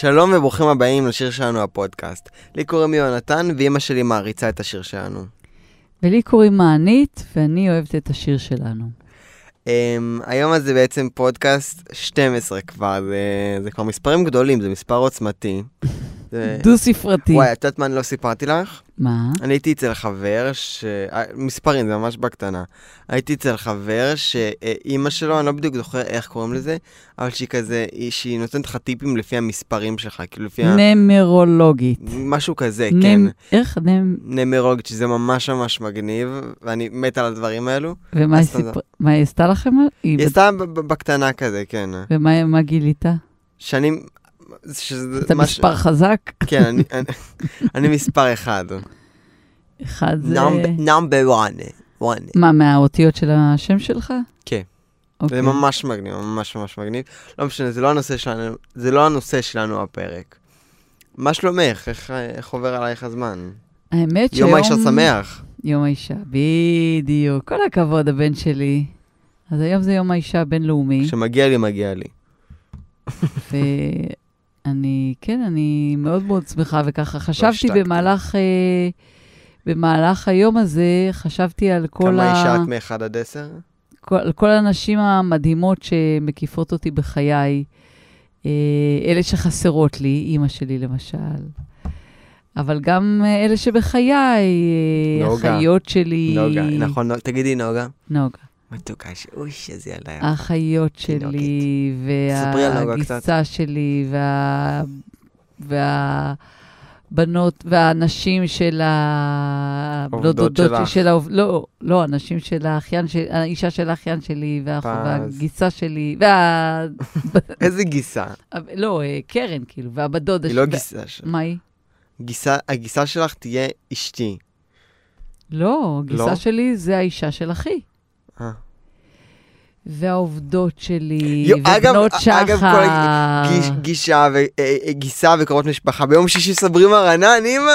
שלום וברוכים הבאים לשיר שלנו הפודקאסט. לי קוראים יונתן ואימא שלי מעריצה את השיר שלנו. ולי קוראים מענית, ואני אוהבת את השיר שלנו. Um, היום הזה בעצם פודקאסט 12 כבר, זה, זה כבר מספרים גדולים, זה מספר עוצמתי. דו-ספרתי. וואי, את יודעת מה אני לא סיפרתי לך? מה? אני הייתי אצל חבר, ש... אה, מספרים, זה ממש בקטנה. הייתי אצל חבר שאימא שלו, אני לא בדיוק זוכר איך קוראים לזה, אבל שהיא כזה, היא- שהיא נותנת לך טיפים לפי המספרים שלך, כאילו לפי ה... נמרולוגית. משהו כזה, נמ- כן. איך? נמ... נמרולוגית, שזה ממש ממש מגניב, ואני מת על הדברים האלו. ומה היא. סיפרה? מה היא עשתה לכם? היא עשתה בקטנה כזה, כן. ומה מה גילית? שאני... שזה אתה מספר חזק? כן, אני- אני- אני מספר אחד. אחד זה... נאמבר וואן. וואן. מה, מהאותיות של השם שלך? כן. אוקיי. זה ממש מגניב, ממש ממש מגניב. לא משנה, זה לא הנושא שלנו, זה לא הנושא שלנו הפרק. מה שלומך? איך, איך עובר עלייך הזמן? האמת שיום... יום האישה שמח. יום האישה, בדיוק. כל הכבוד, הבן שלי. אז היום זה יום האישה הבינלאומי. כשמגיע לי, מגיע לי. ואני, כן, אני מאוד מאוד שמחה, וככה חשבתי השתקת. במהלך, אה, במהלך היום הזה, חשבתי על כל, כמה ה... אישה את מאחד עד עשר? כל, על כל הנשים המדהימות שמקיפות אותי בחיי, אה, אלה שחסרות לי, אימא שלי למשל. אבל גם אלה שבחיי, אה, נוגה. אחיות שלי. נוגה, נכון, תגידי נוגה. נוגה. מתוקה, ש- אוי, שזה ילדה יפה. האחיות. שלי, והגיסה שלי, וה... והבנות, והנשים של ה... עובדות דודות. של העוב... לא, לא, הנשים של האחיין של... האישה של האחיין שלי, וה... והגיסה שלי, וה... איזה גיסה? לא, אה, קרן, כאילו, והבת דודה היא לא שלי. גיסה שלך. מה היא? גיסה, הגיסה שלך תהיה אשתי. לא, גיסה לא? שלי זה האישה של אחי. אה. והעובדות שלי, יו, אגב- ובנות שחר. אגב, כל גיש, גישה וגיסה וקרובות משפחה. ביום שישי סברים הרענן, אימא!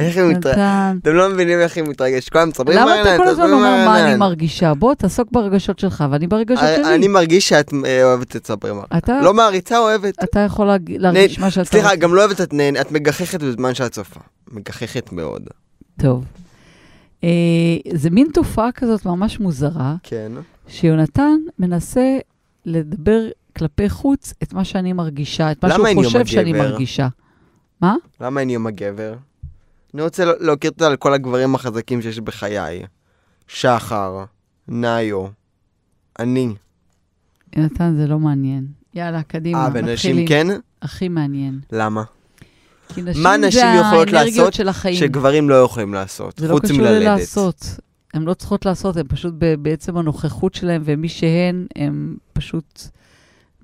איך היא מתר- נתן. אתם לא מבינים איך היא מתרגשת. כל היום מסברים למה אתה כל הזמן אומר מה אני. מרגישה? בוא, תעסוק ברגשות שלך, ואני ברגשות שלי. אני מרגיש שאת אה, אוהבת את סברים הרענן. אתה- לא מעריצה, אוהבת. אתה יכול להרגיש מה שאתה סליחה. גם לא אוהבת. את מגחכת בזמן שאת צופה. מגחכת מאוד. טוב. אה, זה מין תופעה כזאת ממש מוזרה, כן. שיונתן מנסה לדבר כלפי חוץ את מה שאני מרגישה, את מה שהוא חושב שאני? מרגישה. למה אין יום הגבר? אני רוצה לה- להכיר אותה על כל הגברים החזקים שיש בחיי. שחר, נאיו, אני. יונתן, זה לא מעניין. יאללה, קדימה, אה, מתחילים. ונשים כן? הכי מעניין. למה? מה נשים יכולות לעשות האנרגיות של החיים. שגברים לא יכולים לעשות, זה לא חוץ קשור מללדת. ללעשות. הן לא צריכות לעשות, הן פשוט ב- בעצם הנוכחות שלהן, ומי שהן, הן פשוט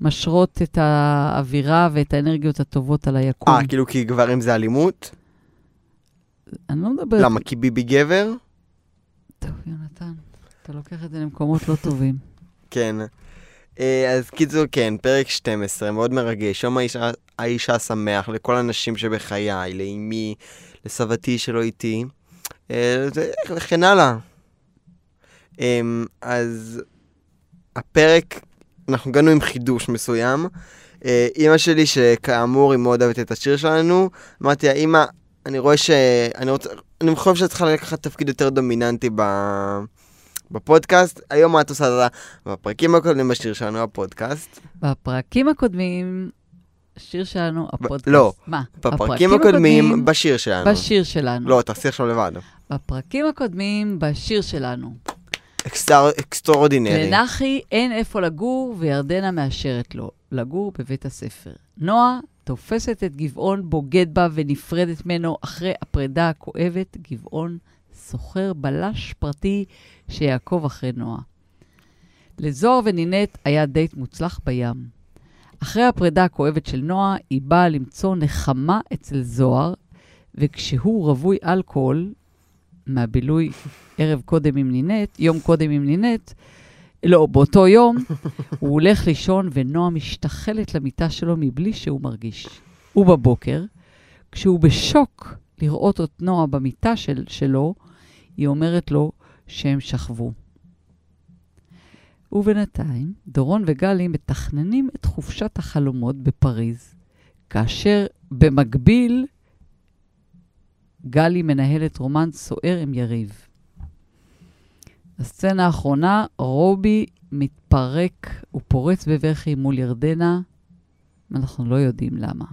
משרות את האווירה ואת האנרגיות הטובות על היקום. אה, כאילו כי גברים זה אלימות? אני לא מדברת... למה? כי ביבי גבר? טוב, יונתן, אתה לוקח את זה למקומות לא טובים. כן. אה, אז קיצור, כן, פרק 12, מאוד מרגש. יום האישה, האישה שמח לכל הנשים שבחיי, לאמי, לסבתי שלא איתי, אה, וכן הלאה. אמ, אז הפרק, אנחנו הגענו עם חידוש מסוים. אה, אימא שלי, שכאמור, היא מאוד אוהבת את השיר שלנו, אמרתי לה, אימא, אני רואה ש... אני רוצה... אני חושב שאת צריכה לקחת תפקיד יותר דומיננטי ב... בפודקאסט. היום מה את עושה? את ה- בפרקים הקודמים בשיר שלנו, הפודקאסט. בפרקים הקודמים, השיר שלנו, הפודקאסט. לא. מה? בפרקים הקודמים, בשיר שלנו. בשיר שלנו. לא, תעשי עכשיו לבד. בפרקים הקודמים, בשיר שלנו. extra- extraordinary. לנחי אין איפה לגור, וירדנה מאשרת לו לגור בבית הספר. נועה תופסת את גבעון, בוגד בה ונפרדת ממנו אחרי הפרידה הכואבת. גבעון שוכר בלש פרטי שיעקוב אחרי נועה. לזוהר ונינט היה דייט מוצלח בים. אחרי הפרידה הכואבת של נועה, היא באה למצוא נחמה אצל זוהר, וכשהוא רווי אלכוהול, מהבילוי ערב קודם עם נינט, יום קודם עם נינט, לא, באותו יום, הוא הולך לישון ונועה משתחלת למיטה שלו מבלי שהוא מרגיש. ובבוקר, כשהוא בשוק לראות את נועה במיטה של, שלו, היא אומרת לו שהם שכבו. ובינתיים, דורון וגלי מתכננים את חופשת החלומות בפריז, כאשר במקביל גלי מנהלת רומן סוער עם יריב. הסצנה האחרונה, רובי מתפרק ופורץ בבכי מול ירדנה, אנחנו לא יודעים למה.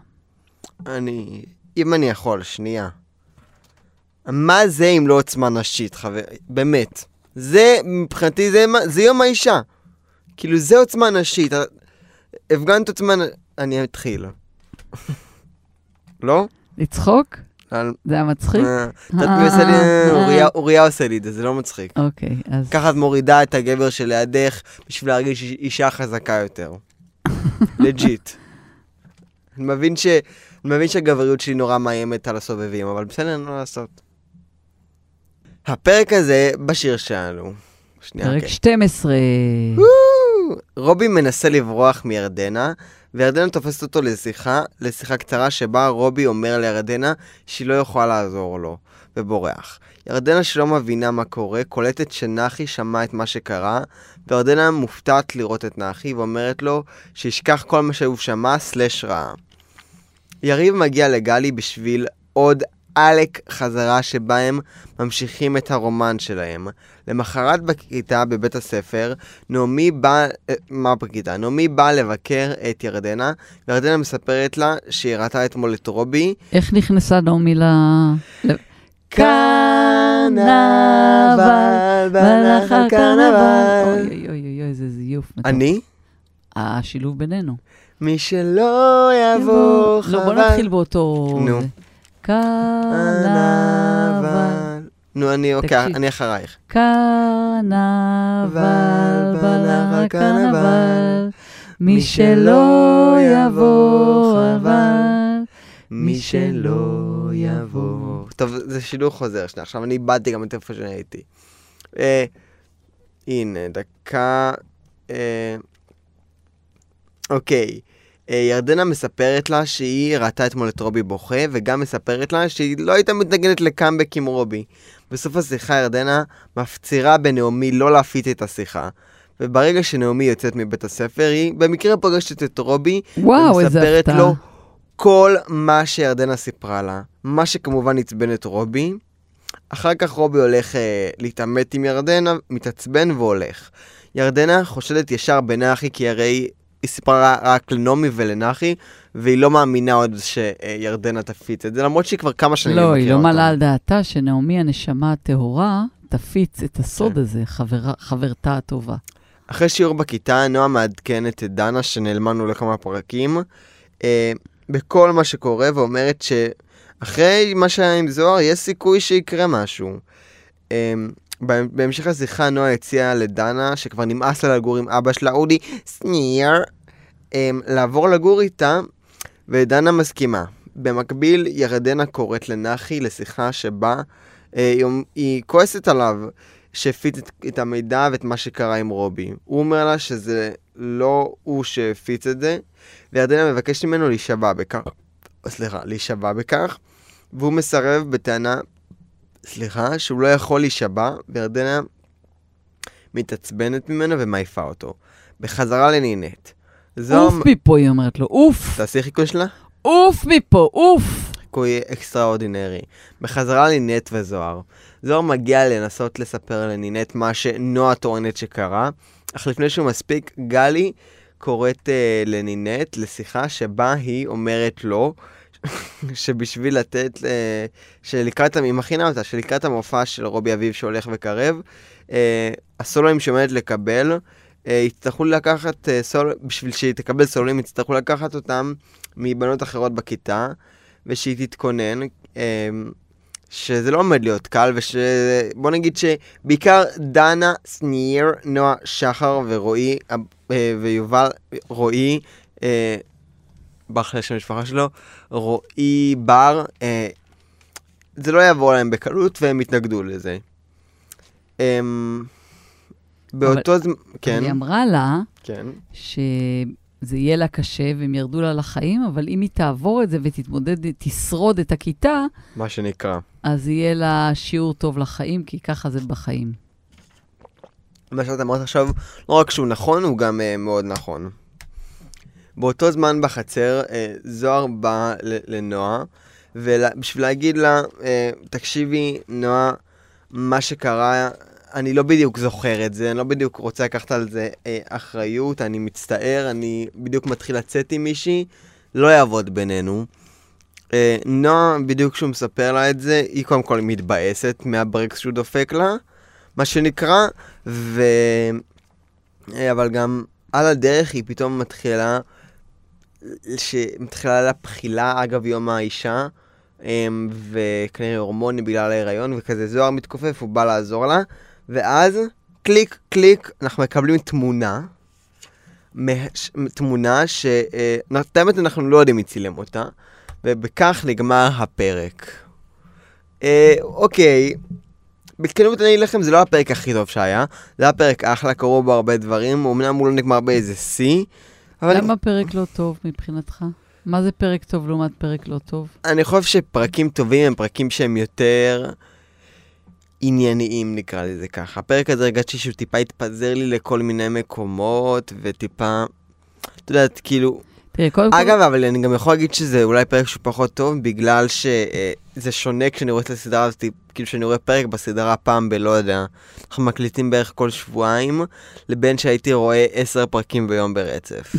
אני... אם אני יכול, שנייה. מה זה אם לא עוצמה נשית, חבר? באמת. זה, מבחינתי, זה, זה יום האישה. כאילו, זה עוצמה נשית. הפגנת עוצמה... נ- אני אתחיל. לא? לצחוק? זה היה מצחיק? אה, לי... אה. אוריה- עושה לי את זה, זה לא מצחיק. אוקיי, אז... ככה את מורידה את הגבר שלידך בשביל להרגיש איש- אישה חזקה יותר. legit. אני מבין שהגבריות שלי נורא מאיימת על הסובבים, אבל בסדר, אין מה לעשות. הפרק הזה בשיר שלנו. שנייה, פרק כן. 12. רובי מנסה לברוח מירדנה, וירדנה תופסת אותו לשיחה, לשיחה קצרה שבה רובי אומר לירדנה שהיא לא יכולה לעזור לו, ובורח. ירדנה שלא מבינה מה קורה, קולטת שנחי שמע את מה שקרה, וירדנה מופתעת לראות את נחי, ואומרת לו שישכח כל מה שהוא שמע, סלש רעה. יריב מגיע לגלי בשביל עוד עלק חזרה שבה הם ממשיכים את הרומן שלהם. למחרת בכיתה בבית הספר, נעמי באה, אה, מה בכיתה? נעמי באה לבקר את ירדנה, וירדנה מספרת לה שהיא ראתה אתמול את רובי. איך נכנסה נעמי ל... קרנבל, בנחל קרנבל. אוי אוי אוי אוי, איזה זיוף. אני? השילוב בינינו. מי שלא יבוא לא, בוא חבל. נתחיל באותו... נו. קרנבל. נו, אני, אוקיי. אני אחרייך. קרנבל, בנחל בנחל קרנבל. קרנבל, מי שלא יבוא חבל. מי שלא יבוא. טוב, זה שילוב חוזר שנייה. עכשיו אני איבדתי גם את איפה שאני הייתי. אה, הנה, דקה. אה, אוקיי. אה, ירדנה מספרת לה שהיא ראתה אתמול את רובי בוכה, וגם מספרת לה שהיא לא הייתה מתנגדת לקאמבק עם רובי. בסוף השיחה ירדנה מפצירה בנעמי לא להפיץ את השיחה. וברגע שנעמי יוצאת מבית הספר, היא במקרה פוגשת את רובי, וואו, ומספרת. לו כל מה שירדנה סיפרה לה. מה שכמובן עצבן את רובי. אחר כך רובי הולך אה, להתעמת עם ירדנה, מתעצבן והולך. ירדנה חושדת ישר בנחי, כי הרי היא סיפרה רק לנעמי ולנחי, והיא לא מאמינה עוד שירדנה תפיץ את זה, למרות שהיא כבר כמה שנים לא, היא מכירה לא מעלה אותם. על דעתה שנעמי הנשמה הטהורה תפיץ את הסוד כן. הזה, חברה- חברתה הטובה. אחרי שיעור בכיתה, נועה מעדכנת את דנה, שנעלמנו לכמה פרקים, אה, בכל מה שקורה, ואומרת שאחרי מה שהיה עם זוהר, יש סיכוי שיקרה משהו. אה, בהמשך השיחה, נועה הציעה לדנה, שכבר נמאס לה לגור עם אבא שלה, אודי שניר, אה, לעבור לגור איתה, ודנה מסכימה. במקביל, ירדנה קוראת לנחי לשיחה שבה אה, היא, כועסת עליו. שהפיץ את, את המידע ואת מה שקרה עם רובי. הוא אומר לה שזה לא הוא שהפיץ את זה, וירדנה מבקשת ממנו להישבע בכך. סליחה, להישבע בכך, והוא מסרב בטענה, סליחה, שהוא לא יכול להישבע, וירדנה מתעצבנת ממנו ומעיפה אותו. בחזרה לנינט. זו... עוף מפה, היא אומרת לו, עוף, תעשי חיקוי שלה? עוף מפה, עוף. חיקוי אקסטראורדינרי. בחזרה לנינט וזוהר. זוהר מגיע לנסות לספר לנינט מה שנועה טוענת שקרה, אך לפני שהוא מספיק, גלי קוראת uh, לנינט לשיחה שבה היא אומרת לו שבשביל לתת, שלקראת, היא מכינה אותה, שלקראת המופע של רובי אביב שהולך וקרב, uh, הסולואים שעומדת לקבל, uh, יצטרכו לקחת, uh, סול, בשביל שהיא תקבל סולואים, יצטרכו לקחת אותם מבנות אחרות בכיתה, ושהיא תתכונן. שזה לא עומד להיות קל, וש... בוא נגיד שבעיקר דנה, שניר, נועה, שחר ורועי, אה, ויובל, רועי, לי השם המשפחה שלו, רועי בר, אה, זה לא יעבור להם בקלות והם יתנגדו לזה. אה, באותו זמן, כן, היא אמרה לה כן, שזה יהיה לה קשה והם ירדו לה לחיים, אבל אם היא תעבור את זה ותתמודד, תשרוד את הכיתה, מה שנקרא. אז יהיה לה שיעור טוב לחיים, כי ככה זה בחיים. מה שאת אמרת עכשיו, לא רק שהוא נכון, הוא גם uh, מאוד נכון. באותו זמן בחצר, אה, זוהר בא לנועה, ובשביל להגיד לה, אה, תקשיבי, נועה, מה שקרה, אני לא בדיוק זוכר את זה, אני לא בדיוק רוצה לקחת על זה אה, אחריות, אני מצטער, אני בדיוק מתחיל לצאת עם מישהי, לא יעבוד בינינו. אה, נועה, בדיוק כשהוא מספר לה את זה, היא קודם כל מתבאסת מהברקס שהוא דופק לה, מה שנקרא, ו... אה, אבל גם על הדרך היא פתאום מתחילה, שמתחילה לה בחילה אגב יום האישה, אמ, וכנראה הורמונים בגלל ההיריון, וכזה זוהר מתכופף, הוא בא לעזור לה, ואז קליק, קליק, אנחנו מקבלים תמונה, תמונה שאת האמת אנחנו לא יודעים מי צילם אותה, ובכך נגמר הפרק. אה, אוקיי, בכנות אני אגיד לכם, זה לא הפרק הכי טוב שהיה, זה היה פרק אחלה, קרו בו הרבה דברים, אמנם הוא לא נגמר באיזה שיא, אבל למה פרק לא טוב מבחינתך? מה זה פרק טוב לעומת פרק לא טוב? אני חושב שפרקים טובים הם פרקים שהם יותר ענייניים, נקרא לזה ככה. הפרק הזה הרגשתי שהוא טיפה התפזר לי לכל מיני מקומות, וטיפה, את יודעת, כאילו... תראה, קודם כל... אגב, אבל אני גם יכול להגיד שזה אולי פרק שהוא פחות טוב, בגלל שזה שונה כשאני רואה את הסדרה הזאת, כאילו כשאני רואה פרק בסדרה פעם בלא יודע, אנחנו מקליטים בערך כל שבועיים, לבין שהייתי רואה עשר פרקים ביום ברצף.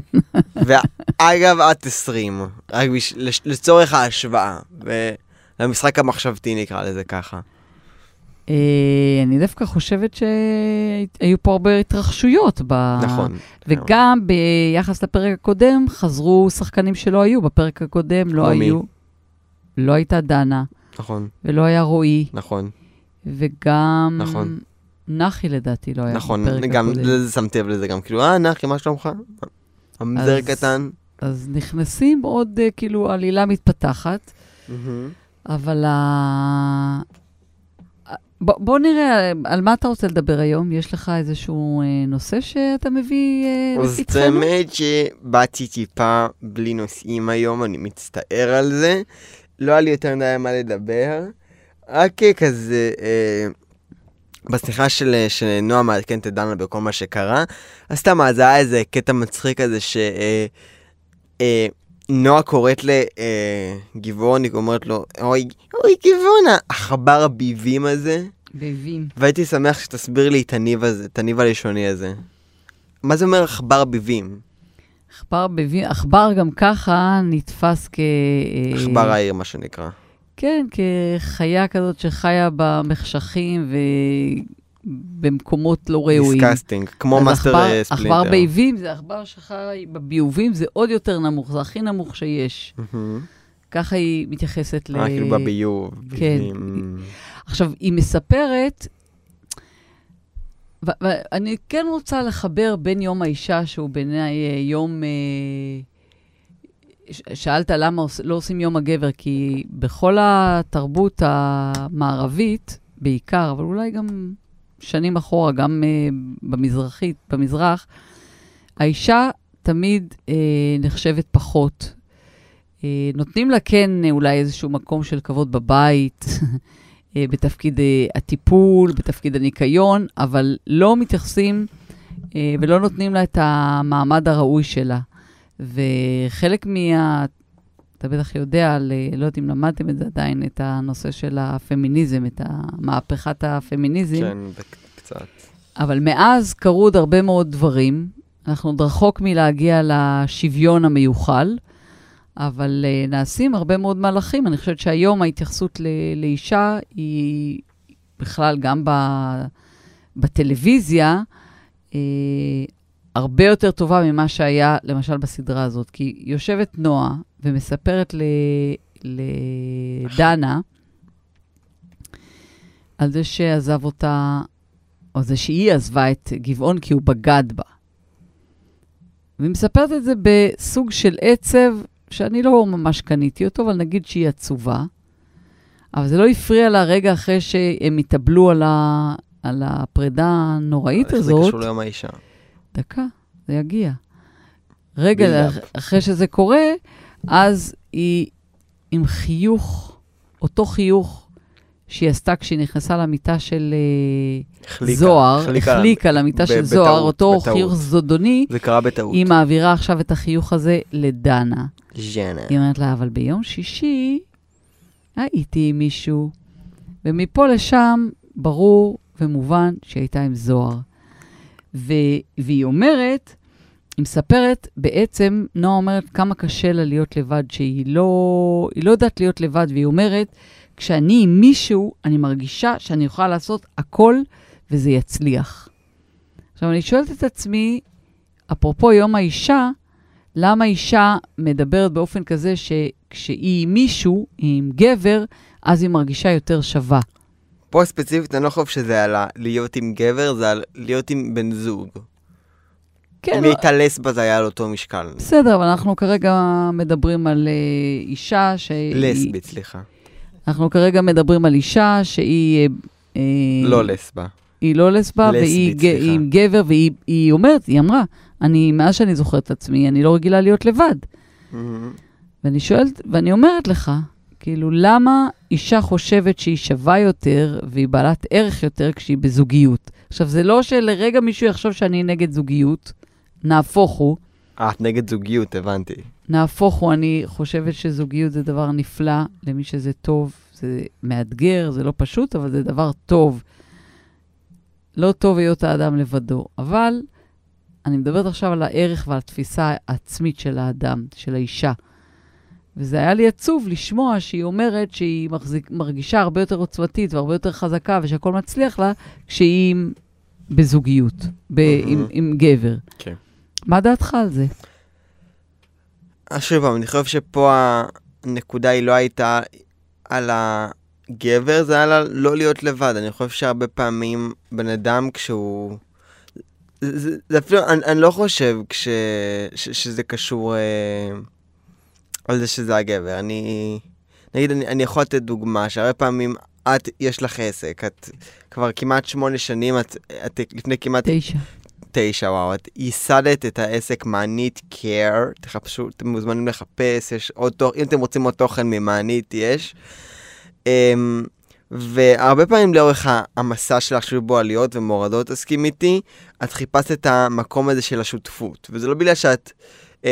ואגב, עד עשרים, רק בש... לצורך ההשוואה, ולמשחק המחשבתי נקרא לזה ככה. אה, אני דווקא חושבת שהיו פה הרבה התרחשויות. ב... נכון. וגם ביחס לפרק הקודם, חזרו שחקנים שלא היו. בפרק הקודם לא כמו מי? היו... לא הייתה דנה, נכון, ולא היה רועי, נכון, וגם... נכון. נחי לדעתי לא היה נכון, בפרק גם הקודם. לזה שמתי לב לזה גם, כאילו, אה, נחי, מה שלומך? המזר קטן. אז נכנסים עוד, אה, כאילו, עלילה מתפתחת, אבל ה... בוא, בוא נראה, על מה אתה רוצה לדבר היום? יש לך איזשהו אה, נושא שאתה מביא אה, לפתחנו? האמת שבאתי טיפה בלי נושאים היום, אני מצטער על זה. לא היה לי יותר מדי מה לדבר. רק כזה, אה, בשיחה של, אה, של נועה מעדכנת את דנה בכל מה שקרה, אז סתם, אז היה איזה קטע מצחיק כזה ש... אה, אה, נועה קוראת לגבעון, היא אומרת לו, אוי, אוי גבעון, העכבר הביבים הזה. ביבים. והייתי שמח שתסביר לי את הניב הזה, את הניב הלשוני הזה. מה זה אומר עכבר ביבים? עכבר ביבים, עכבר גם ככה נתפס כ... אה, עכבר העיר, מה שנקרא. כן, כחיה כזאת שחיה במחשכים ובמקומות לא ראויים. disgusting, כמו Master אה, Splinter. עכבר ביבים זה עכבר שחי בביובים, זה עוד יותר נמוך, זה הכי נמוך שיש. מהמם. ככה היא מתייחסת ל... אה, כאילו בביוב. כן. עכשיו, היא מספרת, ואני כן רוצה לחבר בין יום האישה, שהוא בעיניי אה, יום... אה, שאלת למה לא עושים יום הגבר, כי בכל התרבות המערבית, בעיקר, אבל אולי גם שנים אחורה, גם אה, במזרחית, במזרח, האישה תמיד אה, נחשבת פחות. אה, נותנים לה כן אה, אולי איזשהו מקום של כבוד בבית, אה, בתפקיד אה, הטיפול, בתפקיד הניקיון, אבל לא מתייחסים אה, ולא נותנים לה את המעמד הראוי שלה. וחלק מה... אתה בטח יודע, על, לא יודעת אם למדתם את זה עדיין, את הנושא של הפמיניזם, את מהפכת הפמיניזם. כן, קצת. אבל מאז קרו עוד הרבה מאוד דברים. אנחנו עוד רחוק מלהגיע לשוויון המיוחל, אבל uh, נעשים הרבה מאוד מהלכים. אני חושבת שהיום ההתייחסות ל- לאישה היא בכלל, גם ב- בטלוויזיה, uh, הרבה יותר טובה ממה שהיה, למשל, בסדרה הזאת. כי יושבת נועה ומספרת לדנה על זה שעזב אותה או זה שהיא עזבה את גבעון כי הוא בגד בה. והיא מספרת את זה בסוג של עצב, שאני לא ממש קניתי אותו, אבל נגיד שהיא עצובה. אבל זה לא הפריע לה רגע אחרי שהם התאבלו על, ה... על הפרידה הנוראית איך זה הזאת. קשור ליום האישה? דקה, זה יגיע. רגע אחרי שזה קורה, אז היא עם חיוך, אותו חיוך שהיא עשתה כשהיא נכנסה למיטה של אה, החליקה, זוהר, החליקה. החליקה למיטה של בטעות, זוהר, אותו בטעות. חיוך זדוני, זה קרה בטעות. היא מעבירה עכשיו את החיוך הזה לדנה. ז'נה. היא אומרת לה, אבל ביום שישי הייתי עם מישהו, ומפה לשם ברור ומובן שהיא הייתה עם זוהר. ו- והיא אומרת, היא מספרת, בעצם, נועה אומרת כמה קשה לה להיות לבד, שהיא לא, לא יודעת להיות לבד, והיא אומרת, כשאני עם מישהו, אני מרגישה שאני יכולה לעשות הכל וזה יצליח. עכשיו, אני שואלת את עצמי, אפרופו יום האישה, למה אישה מדברת באופן כזה שכשהיא עם מישהו, היא עם גבר, אז היא מרגישה יותר שווה. פה ספציפית, אני לא חושב שזה על להיות עם גבר, זה על להיות עם בן זוג. כן, אם הייתה לסבה זה היה על אותו משקל. בסדר, אבל אנחנו כרגע מדברים על אה, אישה שהיא... לסבית, סליחה. אנחנו כרגע מדברים על אישה שהיא... אה, אה, לא לסבה. היא לא לסבה, והיא ג- עם גבר, והיא היא אומרת, היא אמרה, אני, מאז שאני זוכרת את עצמי, אני לא רגילה להיות לבד. ואני שואלת, ואני אומרת לך, כאילו, למה אישה חושבת שהיא שווה יותר והיא בעלת ערך יותר כשהיא בזוגיות? עכשיו, זה לא שלרגע מישהו יחשוב שאני נגד זוגיות, נהפוך הוא. אה, את נגד זוגיות, הבנתי. נהפוך הוא, אני חושבת שזוגיות זה דבר נפלא למי שזה טוב. זה מאתגר, זה לא פשוט, אבל זה דבר טוב. לא טוב היות האדם לבדו. אבל אני מדברת עכשיו על הערך ועל התפיסה העצמית של האדם, של האישה. וזה היה לי עצוב לשמוע שהיא אומרת שהיא מחזיק, מרגישה הרבה יותר עוצמתית והרבה יותר חזקה ושהכול מצליח לה כשהיא עם, בזוגיות, ב, עם, מהמם. עם גבר. כן. מה דעתך על זה? אז שוב פעם, אני חושב שפה הנקודה היא לא הייתה על הגבר, זה היה לא להיות לבד. אני חושב שהרבה פעמים בן אדם כשהוא... זה, זה, זה אפילו, אני, אני לא חושב כש, ש, שזה קשור אה, על זה שזה הגבר. אני... נגיד, אני, אני יכול לתת דוגמה, שהרבה פעמים את, יש לך עסק, את כבר כמעט שמונה שנים, את, את לפני כמעט תשע. תשע, וואו, את ייסדת את העסק מענית קר, תחפשו, אתם מוזמנים לחפש, יש עוד תוכן, אם אתם רוצים עוד תוכן ממענית, יש. Um, והרבה פעמים לאורך המסע שלך שהיו בו עליות ומורדות, תסכים איתי, את חיפשת את המקום הזה של השותפות, וזה לא בגלל שאת... Uh,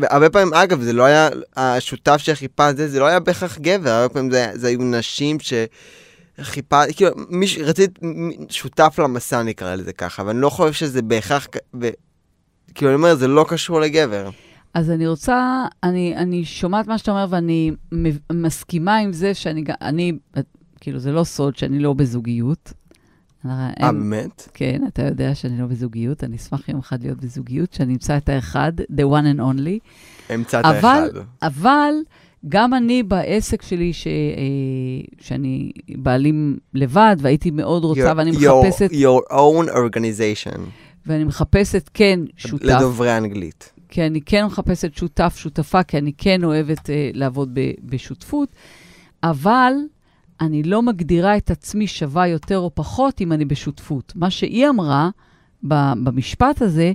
והרבה פעמים, אגב, זה לא היה, השותף שחיפשת, זה, זה לא היה בהכרח גבר, הרבה פעמים זה, זה היו נשים ש... חיפה, כאילו, מיש, רצית מ- שותף למסע נקרא לזה ככה, ואני לא חושב שזה בהכרח, ו... כאילו, אני אומר, זה לא קשור לגבר. אז אני רוצה, אני, אני שומעת מה שאתה אומר ואני מסכימה עם זה שאני, אני, כאילו, זה לא סוד שאני לא בזוגיות. אה, באמת? כן, אתה יודע שאני לא בזוגיות, אני אשמח יום אחד להיות בזוגיות, שאני אמצא את האחד, the one and only. המצאת אבל- אחד. אבל גם אני בעסק שלי, ש, אה, שאני בעלים לבד, והייתי מאוד רוצה, Your- ואני your- מחפשת, your own organization. ואני מחפשת, כן, שותף. לדוברי אנגלית. כי אני כן מחפשת שותף, שותפה, כי אני כן אוהבת אה, לעבוד ב, בשותפות, אבל אני לא מגדירה את עצמי שווה יותר או פחות אם אני בשותפות. מה שהיא אמרה במשפט הזה,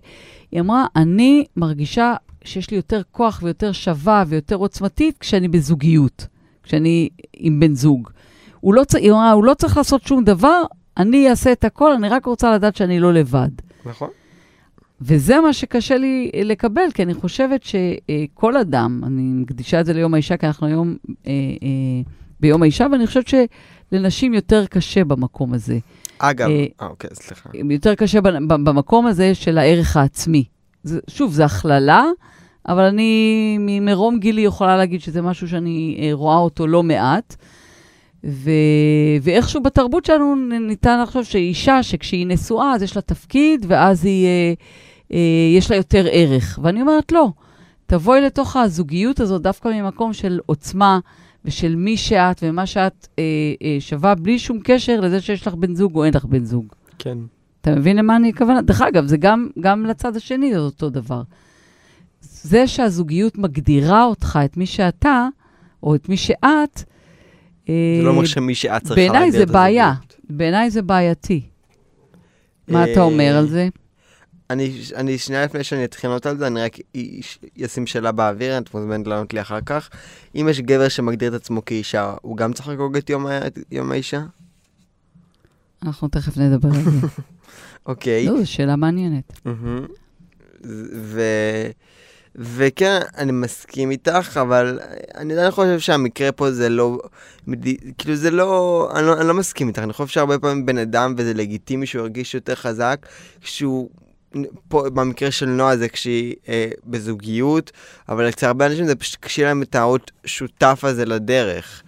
היא אמרה, אני מרגישה שיש לי יותר כוח ויותר שווה ויותר עוצמתית כשאני בזוגיות, כשאני עם בן זוג. הוא לא. היא אמרה, הוא לא צריך לעשות שום דבר, אני אעשה את הכל, אני רק רוצה לדעת שאני לא לבד. נכון. וזה מה שקשה לי לקבל, כי אני חושבת שכל אדם, אני מקדישה את זה ליום האישה, כי אנחנו היום אה, אה, ביום האישה, ואני חושבת שלנשים יותר קשה במקום הזה. אגב, אה, אה, אוקיי, סליחה. יותר קשה במקום הזה של הערך העצמי. זה, שוב, זו הכללה, אבל אני ממרום גילי יכולה להגיד שזה משהו שאני אה, רואה אותו לא מעט. ו... ואיכשהו בתרבות שלנו ניתן לחשוב שאישה, שכשהיא נשואה, אז יש לה תפקיד, ואז היא, אה, אה, יש לה יותר ערך. ואני אומרת, לא. תבואי לתוך הזוגיות הזאת דווקא ממקום של עוצמה ושל מי שאת ומה שאת אה, אה, שווה, בלי שום קשר לזה שיש לך בן זוג או אין לך בן זוג. כן. אתה מבין למה אני הכוונה? דרך אגב, זה גם, גם לצד השני זה אותו דבר. זה שהזוגיות מגדירה אותך, את מי שאתה, או את מי שאת, זה לא אומר שמי שאת צריכה בעיניי להגדיר זה את בעיה. הזוגיות. בעיניי זה בעייתי. מה אתה אה, אומר על זה? אני, אני שנייה לפני שאני אתחיל לענות על זה, אני רק אשים שאלה באוויר, את מוזמנת לענות לי אחר כך. אם יש גבר שמגדיר את עצמו כאישה, הוא גם צריך לחגוג את יום, יום האישה? אנחנו תכף נדבר על זה. אוקיי. לא, זו שאלה מעניינת. ו... וכן, אני מסכים איתך, אבל אני עדיין חושב שהמקרה פה זה לא... כאילו זה לא... אני, לא... אני לא מסכים איתך, אני חושב שהרבה פעמים בן אדם, וזה לגיטימי שהוא ירגיש יותר חזק, כשהוא... פה במקרה של נועה זה כשהיא אה, בזוגיות, אבל אצל הרבה אנשים זה פשוט כשיהיה להם את האות שותף הזה לדרך.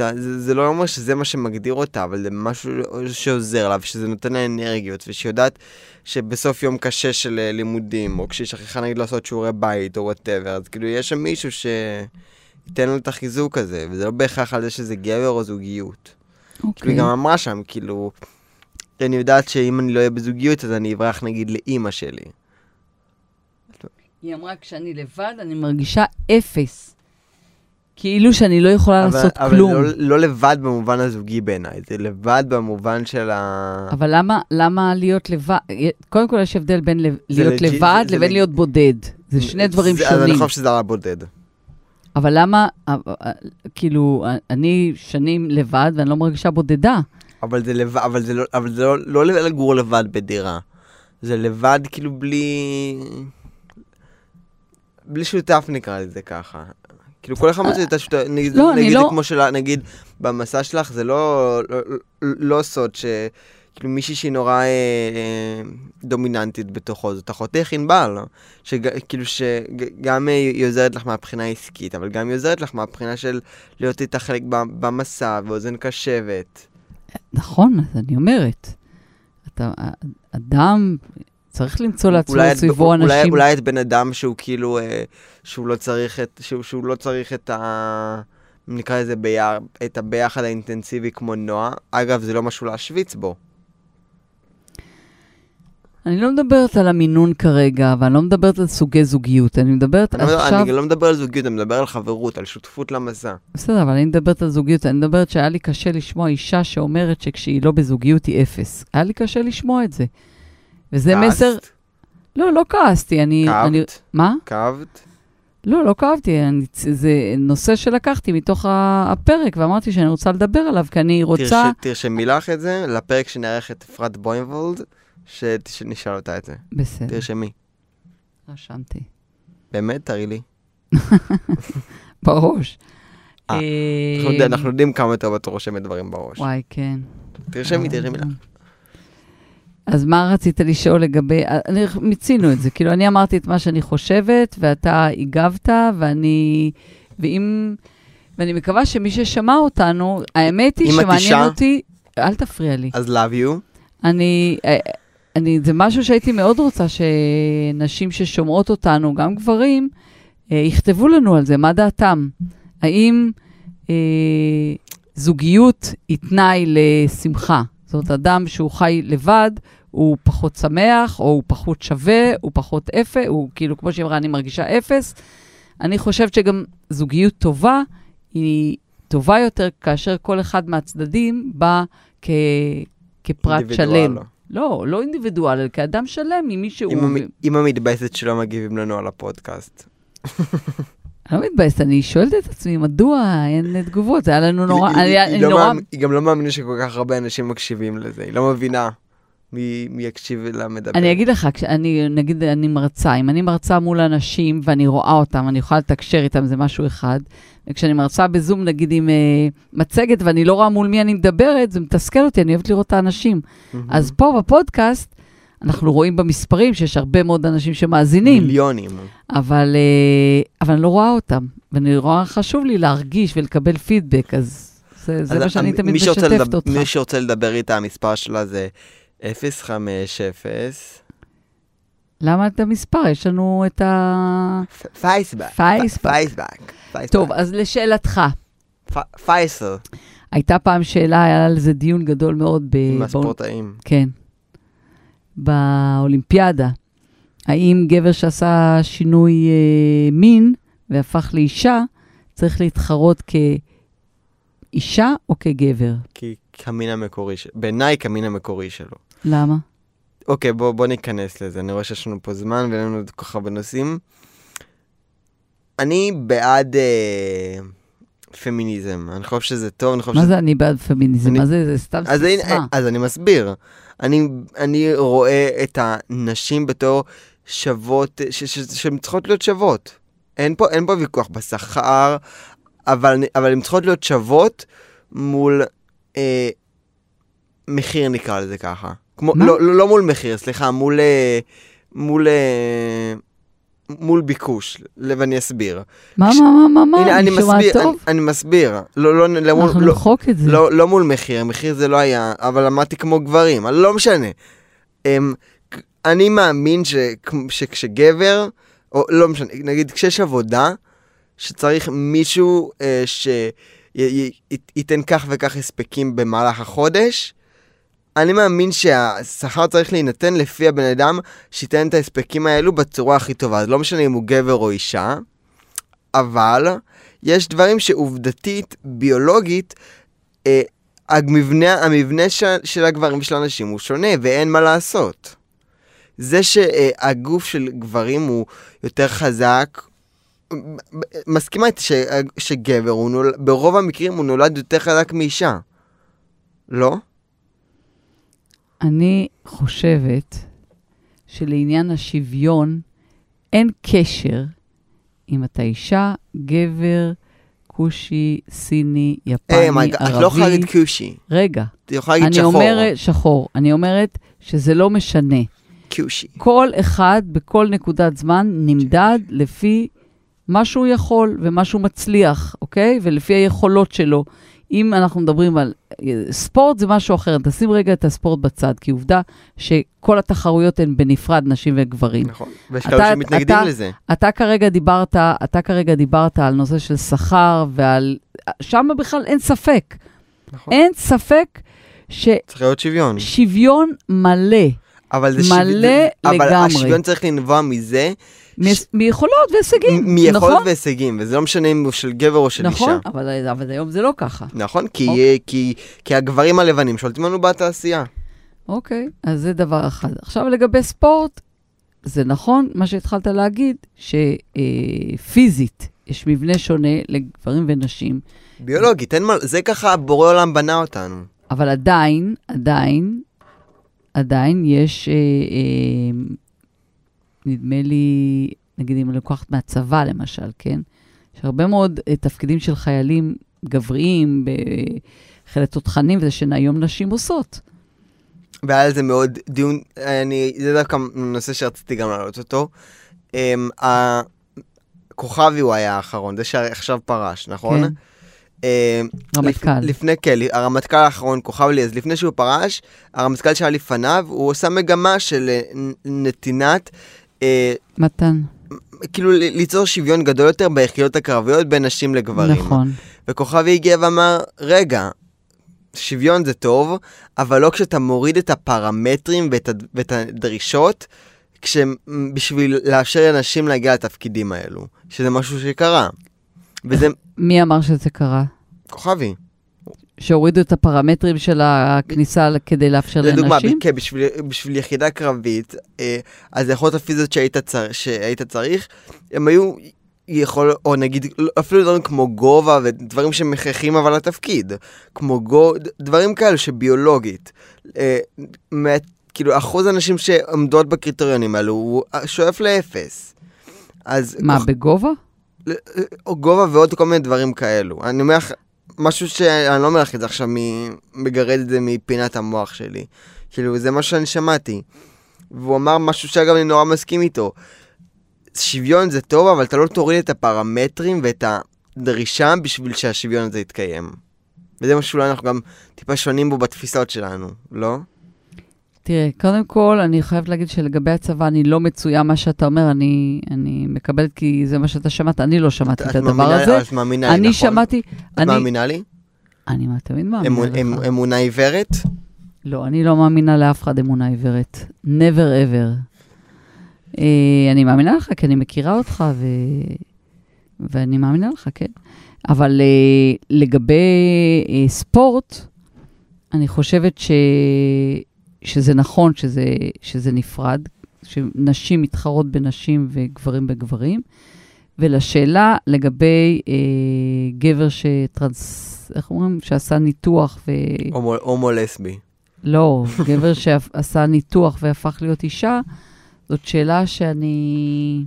ה, זה, זה לא אומר שזה מה שמגדיר אותה, אבל זה משהו שעוזר לה, ושזה נותן לה אנרגיות, ושיודעת שבסוף יום קשה של אה, לימודים, או כשהיא שכחה נגיד לעשות שיעורי בית, או וואטאבר, אז כאילו יש שם מישהו שייתן לה את החיזוק הזה, וזה לא בהכרח על זה שזה גבר או זוגיות. אוקיי. היא גם אמרה שם, כאילו, אני יודעת שאם אני לא אהיה בזוגיות, אז אני אברח נגיד לאימא שלי. היא אמרה, כשאני לבד, אני מרגישה אפס. כאילו שאני לא יכולה אבל, לעשות אבל כלום. לא, לא לבד במובן הזוגי בעיניי, זה לבד במובן של ה... אבל למה, למה להיות לבד? קודם כל יש הבדל בין זה להיות לג'י- לבד זה- זה לבין לג- להיות בודד. זה שני דברים זה, אז אני שונים. חושב שזה על הבודד. אבל למה, אה, אה, כאילו, אני שנים לבד ואני לא מרגישה בודדה. אבל זה לבד, אבל זה לא, אבל זה לא, לא לגור לבד בדירה. זה לבד כאילו בלי... בלי שותף נקרא לזה ככה. כאילו כל אחד מוצא את השותף, נגיד, לא, נגיד לא- כמו של, נגיד במסע שלך זה לא, לא, לא, סוד ש... כאילו מישהי שהיא נורא אה, אה, דומיננטית בתוכו, זאת אחותך ענבל, שכאילו שגם אה, היא עוזרת לך מהבחינה העסקית, אבל גם היא עוזרת לך מהבחינה של להיות איתה חלק במסע ואוזן קשבת. נכון, אז אני אומרת. אתה, אדם צריך למצוא לעצמו אולי את- סביבו אולי, אנשים. אולי את בן אדם שהוא כאילו, אה, שהוא לא צריך את, שהוא, שהוא לא צריך את ה... נקרא לזה ביחד, את הביחד האינטנסיבי כמו נועה. אגב, זה לא משהו להשוויץ בו. אני לא מדברת על המינון כרגע, ואני לא מדברת על סוגי זוגיות. אני מדברת אני, לא- עכשיו... אני לא מדבר על זוגיות, אני מדבר על חברות, על שותפות למסע. בסדר, אבל אני מדברת על זוגיות. אני מדברת שהיה לי קשה לשמוע אישה שאומרת שכשהיא לא בזוגיות היא אפס. היה לי קשה לשמוע את זה. וזה כעסת? מסר... לא, לא כעסתי. אני... אני... כאבת? מה? כאבת? לא, לא כאבתי. אני... זה נושא שלקחתי מתוך הפרק, ואמרתי שאני רוצה לדבר עליו, כי אני רוצה... תרש, תרשמי לך את זה לפרק שנערך את אפרת בוימבולד, ש- שנשאל אותה את זה. בסדר, תרשמי. רשמתי. באמת? תראי לי. בראש. אה, אה, אנחנו יודע- אנחנו יודעים כמה טוב את רושמת דברים בראש. וואי, כן. תרשמי, תרשמי לך. אז מה רצית לשאול לגבי... אני, מיצינו את זה. כאילו, אני אמרתי את מה שאני חושבת, ואתה הגבת, ואני... ואם... ואני מקווה שמי ששמע אותנו, האמת היא שמעניין אותי... אל תפריע לי. אז love you. אני, אה, אני, זה משהו שהייתי מאוד רוצה שנשים ששומעות אותנו, גם גברים, אה, יכתבו לנו על זה, מה דעתם. האם אה, זוגיות היא תנאי לשמחה? זאת אומרת, אדם שהוא חי לבד, הוא פחות שמח, או הוא פחות שווה, הוא פחות אפס, הוא כאילו, כמו שהיא אמרה, אני מרגישה אפס. אני חושבת שגם זוגיות טובה היא טובה יותר כאשר כל אחד מהצדדים בא כ... כפרט. שלם. לא, לא אינדיבידואל, אלא כאדם שלם ממי שהוא. עם המ- עם המתבאסת שלא מגיבים לנו על הפודקאסט. אני לא מתבאסת, אני שואלת את עצמי, מדוע אין תגובות? זה היה לנו נורא... לא היא גם לא מאמינה שכל כך הרבה אנשים מקשיבים לזה, היא לא מבינה מי מי יקשיב לה מדבר. אני אגיד לך, כשאני, נגיד, אני מרצה, אם אני מרצה מול אנשים ואני רואה אותם, אני יכולה לתקשר איתם, זה משהו אחד. וכשאני מרצה בזום, נגיד עם אה, מצגת ואני לא רואה מול מי אני מדברת, זה מתסכל אותי, אני אוהבת לראות את האנשים. מהמם. אז פה בפודקאסט, אנחנו רואים במספרים שיש הרבה מאוד אנשים שמאזינים, מיליונים. אבל, אה, אבל אני לא רואה אותם. ואני רואה, חשוב לי להרגיש ולקבל פידבק, אז זה, זה מה שאני תמיד משתפת לדבר- אותך. מי שרוצה לדבר איתה, המספר שלה זה 050 למה את המספר? יש לנו את ה... פייסבק. פייסבק. טוב, אז לשאלתך, פ- פייסל. הייתה פעם שאלה, היה על זה דיון גדול מאוד ב... עם הספורטאים. כן. באולימפיאדה. האם גבר שעשה שינוי אה, מין והפך לאישה, צריך להתחרות כאישה או כגבר? כי כמין המקורי שלו. בעיניי כמין המקורי שלו. למה? אוקיי, בוא, בוא ניכנס לזה. אני רואה שיש לנו פה זמן ואין לנו כל כך הרבה נושאים. אני בעד אה, פמיניזם. אני חושב שזה טוב, אני חושב מה שזה... זה אני בעד פמיניזם? אני- מה זה? זה סתם אז, סיסמה. אז אני מסביר. אני, אני רואה את הנשים בתור שוות, שהן צריכות להיות שוות. אין פה, אין פה ויכוח בשכר, אבל, אבל הן צריכות להיות שוות מול אה, מחיר, נקרא לזה ככה. כמו? לא, לא, לא מול מחיר, סליחה, מול, אה, מול, אה, מול ביקוש, ואני אסביר. מה, כש- מה, מה, מה, מה? הנה, אני מסביר, אני? אני מסביר. לא, לא, לא, אנחנו לא, נמחוק את זה. לא, לא מול מחיר, מחיר זה לא היה, אבל למדתי כמו גברים, לא משנה. הם, אני מאמין ש, שכשגבר, או לא משנה, נגיד כשיש עבודה, שצריך מישהו אה, שייתן כך וכך הספקים במהלך החודש, אני מאמין שהשכר צריך להינתן לפי הבן אדם שייתן את ההספקים האלו בצורה הכי טובה. אז לא משנה אם הוא גבר או אישה, אבל יש דברים שעובדתית, ביולוגית, אה, המבנה, המבנה ש, של הגברים ושל הנשים הוא שונה, ואין מה לעשות. זה שהגוף של גברים הוא יותר חזק, מסכימה איתי שגבר, הוא נול, ברוב המקרים הוא נולד יותר חזק מאישה. לא? אני חושבת שלעניין השוויון אין קשר אם אתה אישה, גבר, כושי, סיני, יפני, היי, מייג, את לא יכולה ערבי. להגיד קושי, רגע, את יכולה להגיד אני שחור. אומרת, שחור, אני אומרת שזה לא משנה. קושי. כל אחד בכל נקודת זמן נמדד לפי מה שהוא יכול ומה שהוא מצליח, אוקיי? ולפי היכולות שלו. אם אנחנו מדברים על אה, ספורט, זה משהו אחר. תשים רגע את הספורט בצד, כי עובדה שכל התחרויות הן בנפרד, נשים וגברים. נכון. ויש אתה- כאלה שמתנגדים אתה- לזה. אתה כרגע דיברת, אתה כרגע דיברת על נושא של שכר ועל... שם בכלל אין ספק. נכון. אין ספק צריך להיות שוויון. ששוויון מלא, אבל זה מלא שוויון- אבל לגמרי. השוויון צריך לנבוע מזה, מיכולות והישגים, מ- מיכולות נכון? והישגים, וזה לא משנה אם הוא של גבר או של נכון, אישה. אבל, אבל היום זה לא ככה. נכון? כי, אוקיי. כי, כי הגברים הלבנים שולטים לנו בתעשייה. אוקיי, אז זה דבר אחד. עכשיו לגבי ספורט, זה נכון מה שהתחלת להגיד, שפיזית יש מבנה שונה לגברים ונשים, ביולוגית, אין מה, זה ככה בורא עולם בנה אותנו. אבל עדיין, עדיין, עדיין יש, אה, אה, נדמה לי, נגיד אם אני לוקחת מהצבא למשל, כן? יש הרבה מאוד אה, תפקידים של חיילים גבריים, בחיל התותחנים, וזה שהיום נשים עושות. והיה על זה מאוד דיון, אני, זה דווקא נושא שרציתי גם להעלות אותו. Um, כוכבי הוא היה האחרון, זה שעכשיו פרש, נכון? כן. אמ, רמטכ"ל. לפ, לפני, כן, הרמטכ"ל האחרון, כוכבי, אז לפני שהוא פרש, הרמטכ"ל שהיה לפניו, הוא עושה מגמה של אה, נתינת, מתן, כאילו ליצור שוויון גדול יותר ביחידות הקרביות בין נשים לגברים. נכון. וכוכבי הגיע ואמר, רגע, שוויון זה טוב, אבל לא כשאתה מוריד את הפרמטרים ואת, הד- ואת הדרישות, כש, בשביל לאפשר לנשים להגיע לתפקידים האלו, שזה משהו שקרה. וזה מי אמר שזה קרה? כוכבי. שהורידו את הפרמטרים של הכניסה כדי לאפשר לדוגמה, לנשים? כן, בשביל, בשביל יחידה קרבית, אה, אז היכולות הפיזיות שהיית, צר, שהיית צריך, הם היו יכול, או נגיד, אפילו דברים כמו גובה ודברים שמכרחים אבל לתפקיד, כמו גו, דברים כאלה שביולוגית, אה, מעט, כאילו אחוז הנשים שעומדות בקריטריונים האלו הוא שואף לאפס. אז מה, בגובה? או גובה ועוד כל מיני דברים כאלו. אני אומר לך, משהו שאני לא אומר לך את זה עכשיו, מגרד את זה מפינת המוח שלי. כאילו, זה מה שאני שמעתי. והוא אמר משהו שאגב אני נורא מסכים איתו. שוויון זה טוב, אבל אתה לא תוריד את הפרמטרים ואת הדרישה בשביל שהשוויון הזה יתקיים. וזה מה שאולי אנחנו גם טיפה שונים בו בתפיסות שלנו, לא? תראה, קודם כל, אני חייבת להגיד שלגבי הצבא, אני לא מצויה מה שאתה אומר, אני, אני מקבלת כי זה מה שאתה שמעת, אני לא שמעתי את הדבר מאמינה- הזה. את מאמינה לי, אני נכון? שמעתי, את אני, מאמינה לי? אני תמיד מאמינה אמון- לך. אמ- אמונה עיוורת? לא, אני לא מאמינה לאף אחד אמונה עיוורת. never ever. Uh, אני מאמינה לך, כי אני מכירה אותך, ו... ואני מאמינה לך, כן. אבל uh, לגבי uh, ספורט, אני חושבת שזה נכון שזה, שזה נפרד, שנשים מתחרות בנשים וגברים בגברים, ולשאלה לגבי אה, גבר שטרנס... איך אומרים? שעשה ניתוח ו... הומו- הומו לסבי. לא, גבר שעשה ניתוח והפך להיות אישה, זאת שאלה שאני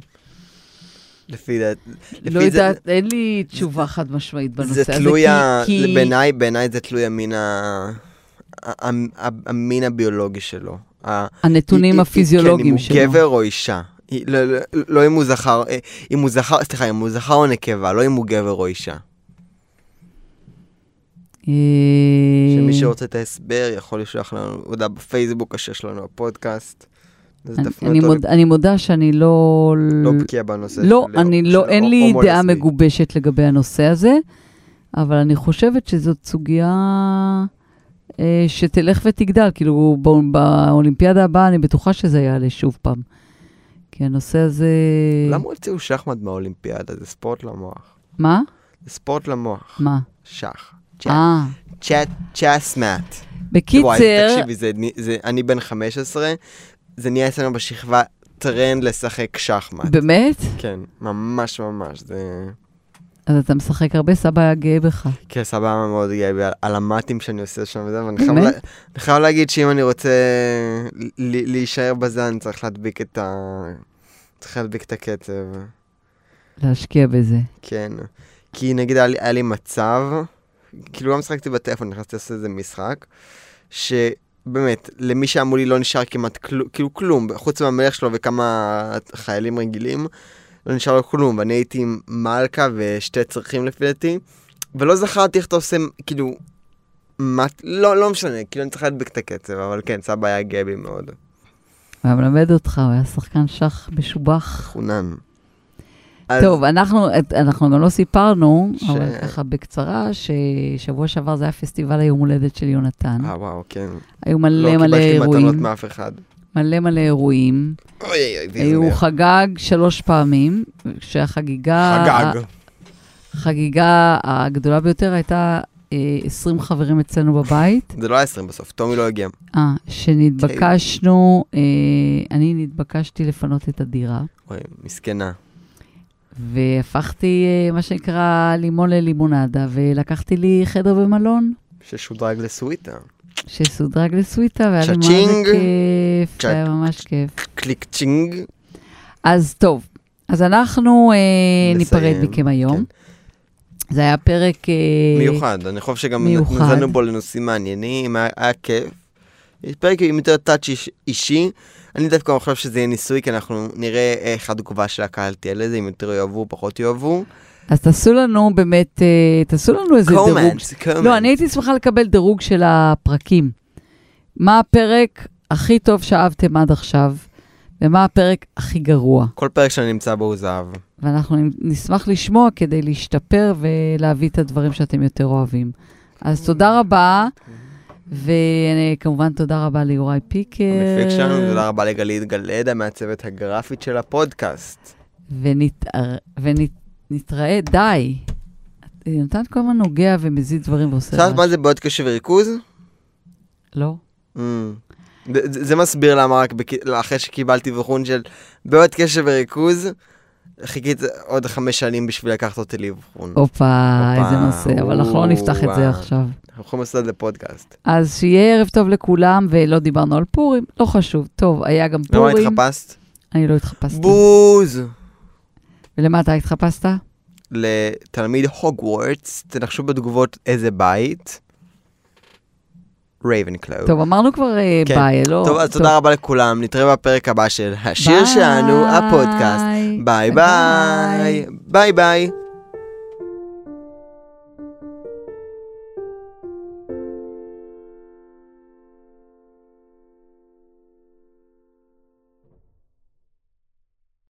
לפי דעת... לא לפי זה- יודעת, אין לי תשובה חד משמעית בנושא זה הזה. תלוי, ה- כי- בעיניי זה תלוי המין ה... המין הביולוגי שלו. הנתונים הפיזיולוגיים כן, אם שלו. הוא גבר או אישה. לא- לא- לא אם הוא זכר, אה, אם הוא זכר, סליחה, אם הוא זכר או נקבה, לא אם הוא גבר או אישה. אה, שמי שרוצה את ההסבר יכול לשלוח לנו הודעה בפייסבוק אשר שלנו בפודקאסט. אז אני- מוד- מודה שאני לא... לא בקיאה בנושא לא, של- אני לא, אין לי דעה. מגובשת לגבי הנושא הזה, אבל אני חושבת שזאת סוגיה שתלך ותגדל. כאילו, בא- באולימפיאדה הבאה אני בטוחה שזה יעלה שוב פעם. כי הנושא הזה... למה הוציאו שחמט מהאולימפיאדה? זה ספורט למוח. מה? זה ספורט למוח. מה? שח. אה, צ'אט, צ'אסמט. בקיצר, תקשיבי, זה, זה, אני בן 15, זה נהיה אצלנו בשכבה טרנד לשחק שחמט. באמת? כן, ממש ממש, זה... אז אתה משחק הרבה, סבא היה גאה בך. כן, סבבה מאוד גאה בי על- המטים שאני עושה שם וזה, ואני חייב, באמת? לה, חייב להגיד שאם אני רוצה ל- להישאר בזה, אני צריך להדביק את ה... צריך להדביק את הקצב, להשקיע בזה. כן. כי נגיד היה לי, היה לי מצב, כאילו גם משחקתי בטלפון, נכנסתי לעשות איזה משחק, שבאמת, למי שאמרו לי לא נשאר כמעט כלום, כאילו כלום, חוץ מהמלך שלו וכמה חיילים רגילים, לא נשאר לו כלום, ואני הייתי עם מלכה ושתי צרכים לפי דעתי, ולא זכרתי איך אתה עושה, כאילו, מה, לא, לא משנה, כאילו אני צריך להדביק את הקצב, אבל כן, סבא היה גאה בי מאוד, הוא היה מלמד אותך, הוא היה שחקן שח משובח. חונן. אז- טוב, אנחנו, אנחנו גם לא סיפרנו, ש- אבל ככה בקצרה, ששבוע שעבר זה היה פסטיבל היום הולדת של יונתן. אה, וואו, כן. היו לא מלא מלא קיבלתי מתנות אירועים, מאף אחד. מלא מלא אירועים. אוי, אוי, אוי, הוא חגג שלוש פעמים, כשהחגיגה... חגג. החגיגה הגדולה ביותר הייתה אה, 20 חברים אצלנו בבית. זה לא היה 20 בסוף, טומי לא הגיע. אה, שנתבקשנו, אה, אני נתבקשתי לפנות את הדירה, אוי, מסכנה. והפכתי, אה, מה שנקרא, לימון ללימונדה, ולקחתי לי חדר במלון, ששודרג לסוויטה. ששודרג לסוויטה, והיה לי cha-ching. כיף. היה ממש כיף. ka-ching. אז טוב, אז אנחנו אה, ניפרד מכם היום. כן. זה היה פרק... אה, מיוחד, אני חושב שגם. נזלנו בו לנושאים מעניינים, היה כיף. פרק עם יותר טאצ' איש- אישי. אני דווקא חושב שזה יהיה ניסוי, כי אנחנו נראה איך התגובה של הקהל תהיה לזה, אם יותר יאהבו, פחות יאהבו. אז תעשו לנו באמת, אה, תעשו לנו איזה דירוג. קומנט. לא, אני הייתי שמחה לקבל דירוג של הפרקים. מה הפרק הכי טוב שאהבתם עד עכשיו, ומה הפרק הכי גרוע. כל פרק שאני נמצא בו הוא זהב. ואנחנו נשמח לשמוע כדי להשתפר ולהביא את הדברים שאתם יותר אוהבים. אז תודה רבה, וכמובן תודה רבה ליוראי פיקר. המפיק שלנו, תודה רבה לגלית גלעדה מהצוות הגרפית של הפודקאסט. ונתראה, ונתראה, די. נתן כל הזמן נוגע ומזיז דברים ועושה את יודעת רעש. מה זה בעיות קשב וריכוז? לא? Mm. זה, מסביר למה רק. אחרי שקיבלתי אבחון של בעיות קשב וריכוז, חיכיתי עוד חמש שנים בשביל לקחת אותי לאבחון. הופה, איזה נושא, אבל אנחנו לא נפתח את זה. עכשיו. אנחנו יכולים לעשות את זה פודקאסט. אז שיהיה ערב טוב לכולם, ולא דיברנו על פורים, לא חשוב. טוב, היה גם למה פורים. התחפשת? אני לא התחפשתי. בוז! ולמה אתה התחפשת? לתלמיד הוגוורטס, תנחשו בתגובות איזה בית. רייבנקלו. טוב, אמרנו כבר אה, כן. ביי, לא? טוב, אז תודה רבה לכולם, נתראה בפרק הבא של השיר שלנו, הפודקאסט. ביי ביי. ביי ביי.